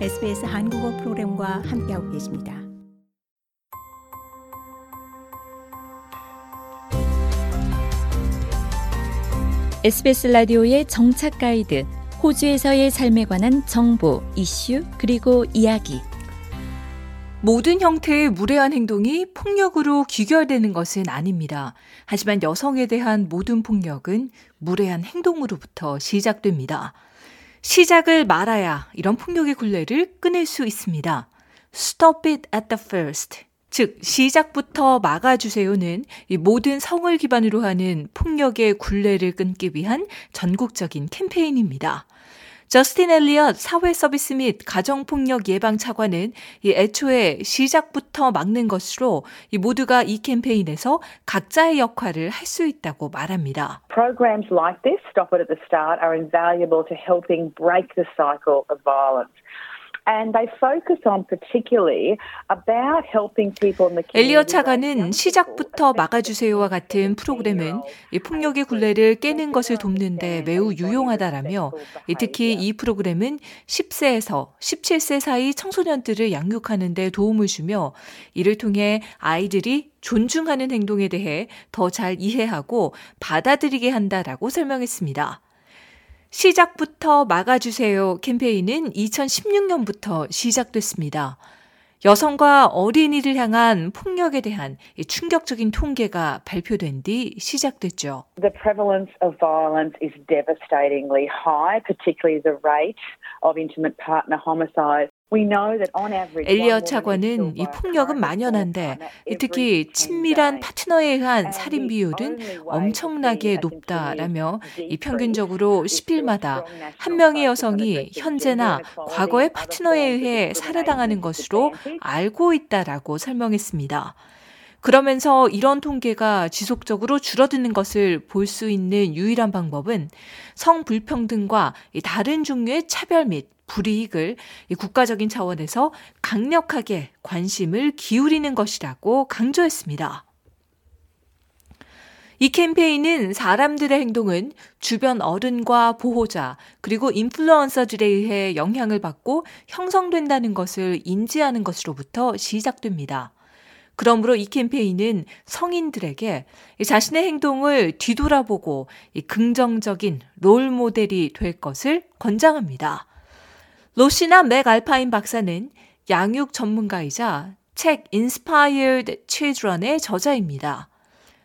SBS 한국어 프로그램과 함께하고 계십니다. SBS 라디오의 정착 가이드, 호주에서의 삶에 관한 정보, 이슈, 그리고 이야기. 모든 형태의 무례한 행동이 폭력으로 귀결되는 것은 아닙니다. 하지만 여성에 대한 모든 폭력은 무례한 행동으로부터 시작됩니다. 시작을 말아야 이런 폭력의 굴레를 끊을 수 있습니다. Stop it at the first. 즉, 시작부터 막아주세요는 이 모든 성을 기반으로 하는 폭력의 굴레를 끊기 위한 전국적인 캠페인입니다. 저스틴 엘리엇 사회 서비스 및 가정폭력 예방 차관은 이 애초에 시작부터 막는 것으로 이 모두가 이 캠페인에서 각자의 역할을 할 수 있다고 말합니다. Programs like this, Stop It at the Start, are invaluable to helping break the cycle of violence. 엘리엇 차관은 시작부터 막아주세요와 같은 프로그램은 이 폭력의 굴레를 깨는 것을 돕는데 매우 유용하다라며 특히 이 프로그램은 10세에서 17세 사이 청소년들을 양육하는 데 도움을 주며 이를 통해 아이들이 존중하는 행동에 대해 더 잘 이해하고 받아들이게 한다라고 설명했습니다. 시작부터 막아주세요 캠페인은 2016년부터 시작됐습니다. 여성과 어린이를 향한 폭력에 대한 충격적인 통계가 발표된 뒤 시작됐죠. The prevalence of violence is devastatingly high, particularly the rate of intimate partner homicide. 엘리엇 차관은 이 폭력은 만연한데 특히 친밀한 파트너에 의한 살인 비율은 엄청나게 높다라며 이 평균적으로 10일마다 한 명의 여성이 현재나 과거의 파트너에 의해 살해당하는 것으로 알고 있다라고 설명했습니다. 그러면서 이런 통계가 지속적으로 줄어드는 것을 볼 수 있는 유일한 방법은 성불평등과 다른 종류의 차별 및 불이익을 국가적인 차원에서 강력하게 관심을 기울이는 것이라고 강조했습니다. 이 캠페인은 사람들의 행동은 주변 어른과 보호자 그리고 인플루언서들에 의해 영향을 받고 형성된다는 것을 인지하는 것으로부터 시작됩니다. 그러므로 이 캠페인은 성인들에게 자신의 행동을 뒤돌아보고 긍정적인 롤 모델이 될 것을 권장합니다. 로시나 맥 알파인 박사는 양육 전문가이자 책 Inspired Children의 저자입니다.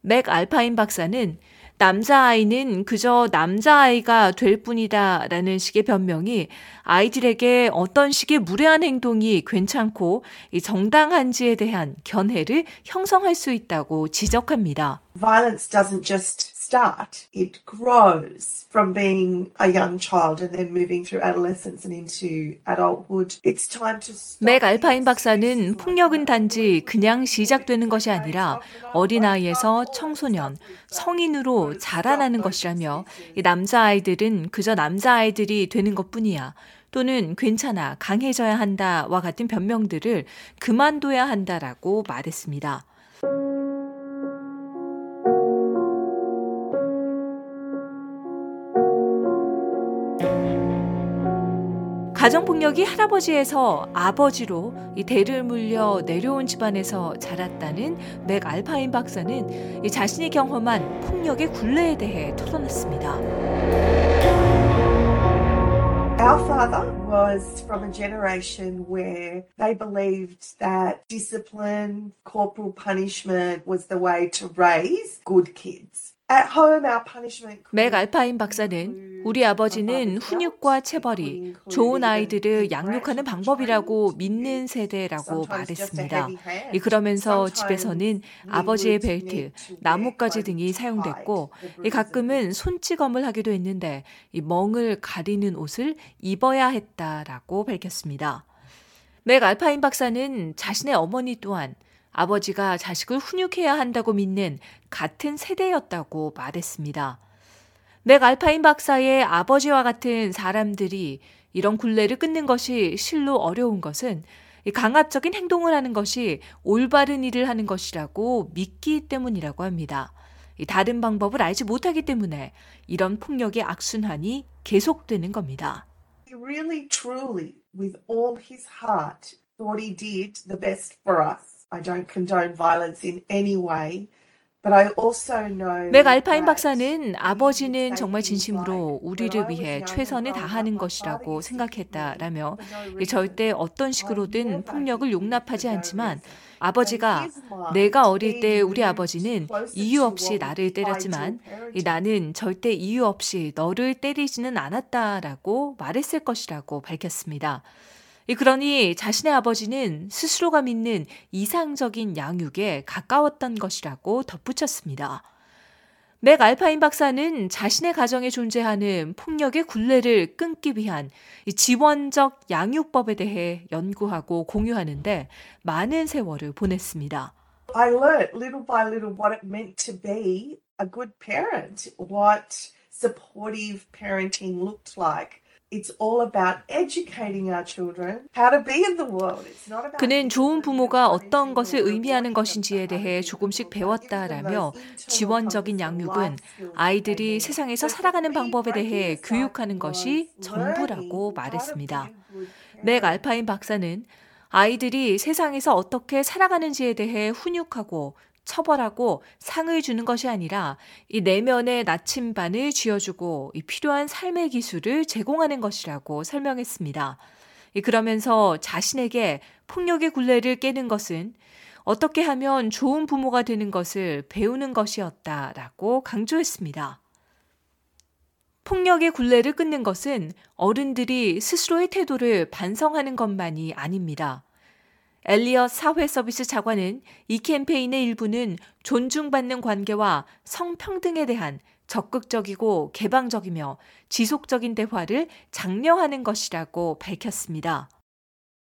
맥 알파인 박사는 남자아이는 그저 남자아이가 될 뿐이다 라는 식의 변명이 아이들에게 어떤 식의 무례한 행동이 괜찮고 정당한지에 대한 견해를 형성할 수 있다고 지적합니다. Violence doesn't just start. It grows from being a young child and then moving through adolescence and into adulthood. It's time to stop. 맥 알파인 박사는 폭력은 단지 그냥 시작되는 것이 아니라 어린아이에서 청소년, 성인으로 자라나는 것이라며 이 남자아이들은 그저 남자아이들이 되는 것뿐이야. 또는 괜찮아, 강해져야 한다와 같은 변명들을 그만둬야 한다라고 말했습니다. 가정폭력이 할아버지에서 아버지로 이 대를 물려 내려온 집안에서 자랐다는 맥 알파인 박사는 이 자신이 경험한 폭력의 굴레에 대해 털어놨습니다. Our father was from a generation where they believed that discipline, corporal punishment was the way to raise good kids. 맥 알파인 박사는 우리 아버지는 훈육과 체벌이 좋은 아이들을 양육하는 방법이라고 믿는 세대라고 말했습니다. 그러면서 집에서는 아버지의 벨트, 나뭇가지 등이 사용됐고 가끔은 손찌검을 하기도 했는데 멍을 가리는 옷을 입어야 했다라고 밝혔습니다. 맥 알파인 박사는 자신의 어머니 또한 아버지가 자식을 훈육해야 한다고 믿는 같은 세대였다고 말했습니다. 맥 알파인 박사의 아버지와 같은 사람들이 이런 굴레를 끊는 것이 실로 어려운 것은 강압적인 행동을 하는 것이 올바른 일을 하는 것이라고 믿기 때문이라고 합니다. 다른 방법을 알지 못하기 때문에 이런 폭력의 악순환이 계속되는 겁니다. He really truly with all his heart thought he did the best for us. I don't condone violence in any way. 맥 알파인 박사는 아버지는 정말 진심으로 우리를 위해 최선을 다하는 것이라고 생각했다라며 절대 어떤 식으로든 폭력을 용납하지 않지만 아버지가 내가 어릴 때 우리 아버지는 이유 없이 나를 때렸지만 나는 절대 이유 없이 너를 때리지는 않았다라고 말했을 것이라고 밝혔습니다. 그러니 자신의 아버지는 스스로가 믿는 이상적인 양육에 가까웠던 것이라고 덧붙였습니다. 맥 알파인 박사는 자신의 가정에 존재하는 폭력의 굴레를 끊기 위한 지원적 양육법에 대해 연구하고 공유하는데 많은 세월을 보냈습니다. I learned little by little what it meant to be a good parent, what supportive parenting looked like. 그는 좋은 부모가 어떤 것을 의미하는 것인지에 대해 조금씩 배웠다라며 지원적인 양육은 아이들이 세상에서 살아가는 방법에 대해 교육하는 것이 전부라고 말했습니다. 맥 알파인 박사는 아이들이 세상에서 어떻게 살아가는지에 대해 훈육하고 처벌하고 상을 주는 것이 아니라 이 내면의 나침반을 쥐어주고 이 필요한 삶의 기술을 제공하는 것이라고 설명했습니다. 그러면서 자신에게 폭력의 굴레를 깨는 것은 어떻게 하면 좋은 부모가 되는 것을 배우는 것이었다라고 강조했습니다. 폭력의 굴레를 끊는 것은 어른들이 스스로의 태도를 반성하는 것만이 아닙니다. 엘리엇 사회서비스 차관은 이 캠페인의 일부는 존중받는 관계와 성평등에 대한 적극적이고 개방적이며 지속적인 대화를 장려하는 것이라고 밝혔습니다.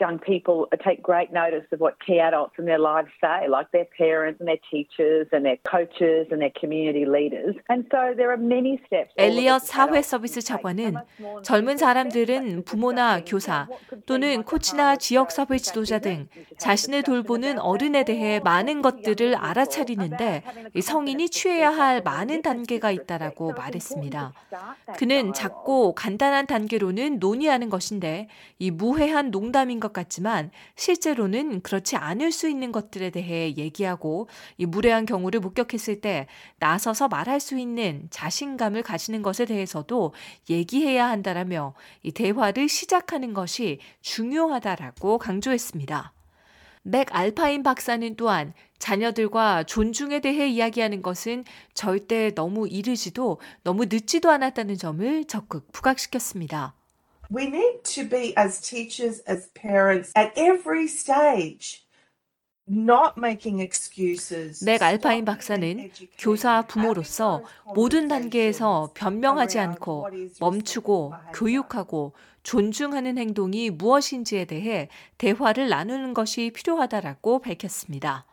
young people take great notice of what key adults in their lives say, like their parents and their teachers and their coaches and their community leaders. And so there are many steps. 엘리엇 사회 서비스 차관은 젊은 사람들은 부모나 교사 또는 코치나 지역 사회 지도자 등 자신을 돌보는 어른에 대해 많은 것들을 알아차리는데 성인이 취해야 할 많은 단계가 있다라고 말했습니다. 그는 작고 간단한 단계로는 논의하는 것인데 이 무해한 농담인 것 같지만 실제로는 그렇지 않을 수 있는 것들에 대해 얘기하고 이 무례한 경우를 목격했을 때 나서서 말할 수 있는 자신감을 가지는 것에 대해서도 얘기해야 한다라며 이 대화를 시작하는 것이 중요하다라고 강조했습니다. 맥 알파인 박사는 또한 자녀들과 존중에 대해 이야기하는 것은 절대 너무 이르지도 너무 늦지도 않았다는 점을 적극 부각시켰습니다. We need to be, as teachers, as parents, at every stage. 맥 알파인 박사는 교사 부모로서 모든 단계에서 변명하지 않고 멈추고 교육하고 존중하는 행동이 무엇인지에 대해 대화를 나누는 것이 필요하다라고 밝혔습니다.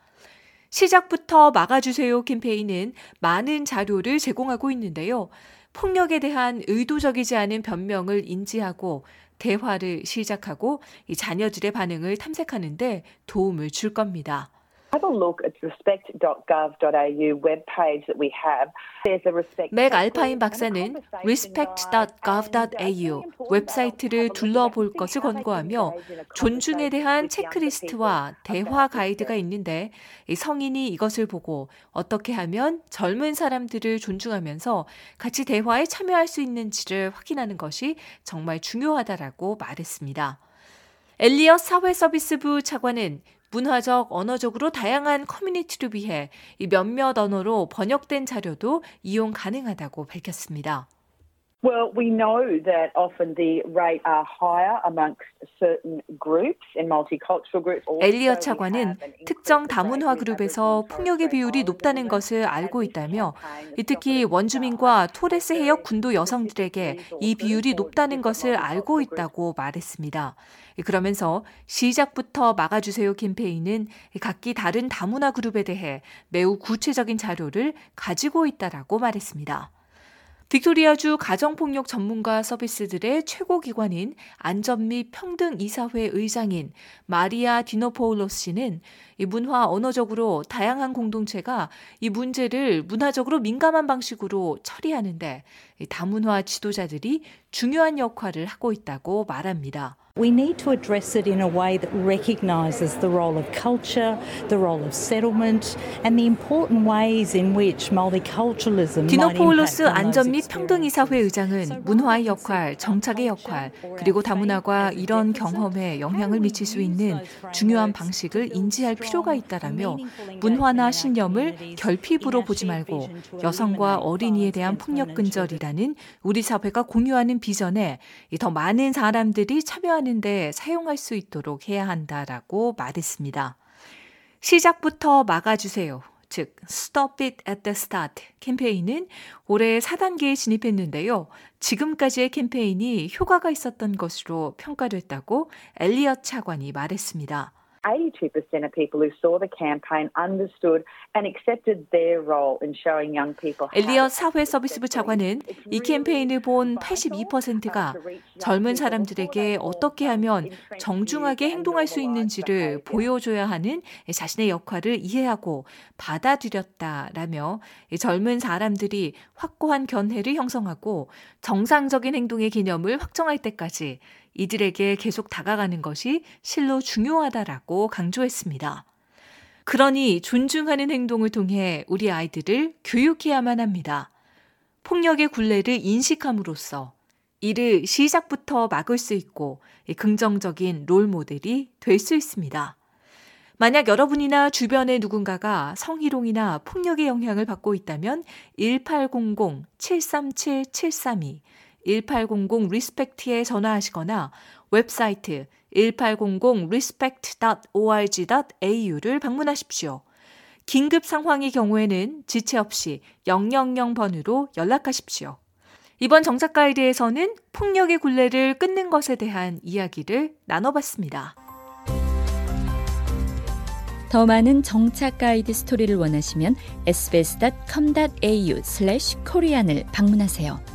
시작부터 막아주세요 캠페인은 많은 자료를 제공하고 있는데요. 폭력에 대한 의도적이지 않은 변명을 인지하고 대화를 시작하고 이 자녀들의 반응을 탐색하는데 도움을 줄 겁니다. Have a look at the respect.gov.au webpage that we have. There's a respect. 맥 알파인 박사는 respect.gov.au 웹사이트를 둘러볼 것을 권고하며 존중에 대한 체크리스트와 대화 가이드가 있는데 성인이 이것을 보고 어떻게 하면 젊은 사람들을 존중하면서 같이 대화에 참여할 수 있는지를 확인하는 것이 정말 중요하다라고 말했습니다. 엘리엇 사회서비스부 차관은 문화적, 언어적으로 다양한 커뮤니티를 위해 몇몇 언어로 번역된 자료도 이용 가능하다고 밝혔습니다. Well, we know that often the rate are higher amongst certain groups in multicultural groups. We 차관은 특정 다문화 그룹에서 폭력의 and 비율이 높다는 것을 알고 있다며 and 특히 원주민과 토레스 해역 군도 여성들에게 이 비율이 높다는 것을 알고 있다고 말했습니다. 그러면서 시작부터 막아주세요 캠페인은 각기 다른 다문화 그룹에 대해 매우 구체적인 자료를 가지고 있다라고 말했습니다. 빅토리아주 가정폭력 전문가 서비스들의 최고 기관인 안전 및 평등 이사회 의장인 마리아 디노포울로스 씨는 이 문화 언어적으로 다양한 공동체가 이 문제를 문화적으로 민감한 방식으로 처리하는데 다문화 지도자들이 중요한 역할을 하고 있다고 말합니다. We need to address it in a way that recognises the role of culture, the role of settlement, and the important ways in which multiculturalism 디노포울로스 안전 및 평등이사회 의장은 문화의 역할, 정착의 역할, 그리고 다문화가 이런 경험에 영향을 미칠 수 있는 중요한 방식을 인지할 필요가 있다라며 문화나 신념을 결핍으로 보지 말고 여성과 어린이에 대한 폭력 근절이라는 우리 사회가 공유하는 비전에 더 많은 사람들이 참여하는 데 사용할 수 있도록 해야 한다라고 말했습니다. 시작부터 막아주세요. 즉 Stop It at the Start 캠페인은 올해 4단계에 진입했는데요. 지금까지의 캠페인이 효과가 있었던 것으로 평가됐다고 엘리엇 차관이 말했습니다. 82% of people who saw the campaign understood and accepted their role in showing young people 엘리엇 사회 서비스부 차관은 이 캠페인을 본 82%가 젊은 사람들에게 어떻게 하면 정중하게 행동할 수 있는지를 보여줘야 하는 자신의 역할을 이해하고 받아들였다라며 젊은 사람들이 확고한 견해를 형성하고 정상적인 행동의 개념을 확정할 때까지 이들에게 계속 다가가는 것이 실로 중요하다라고 강조했습니다. 그러니 존중하는 행동을 통해 우리 아이들을 교육해야만 합니다. 폭력의 굴레를 인식함으로써 이를 시작부터 막을 수 있고 긍정적인 롤 모델이 될 수 있습니다. 만약 여러분이나 주변의 누군가가 성희롱이나 폭력의 영향을 받고 있다면 1800-737-732 1800 RESPECT에 전화하시거나 웹사이트 1800 respect.org.au를 방문하십시오. 긴급 상황의 경우에는 지체 없이 000번으로 연락하십시오. 이번 정착 가이드에서는 폭력의 굴레를 끊는 것에 대한 이야기를 나눠봤습니다. 더 많은 정착 가이드 스토리를 원하시면 sbs.com.au/korean을 방문하세요.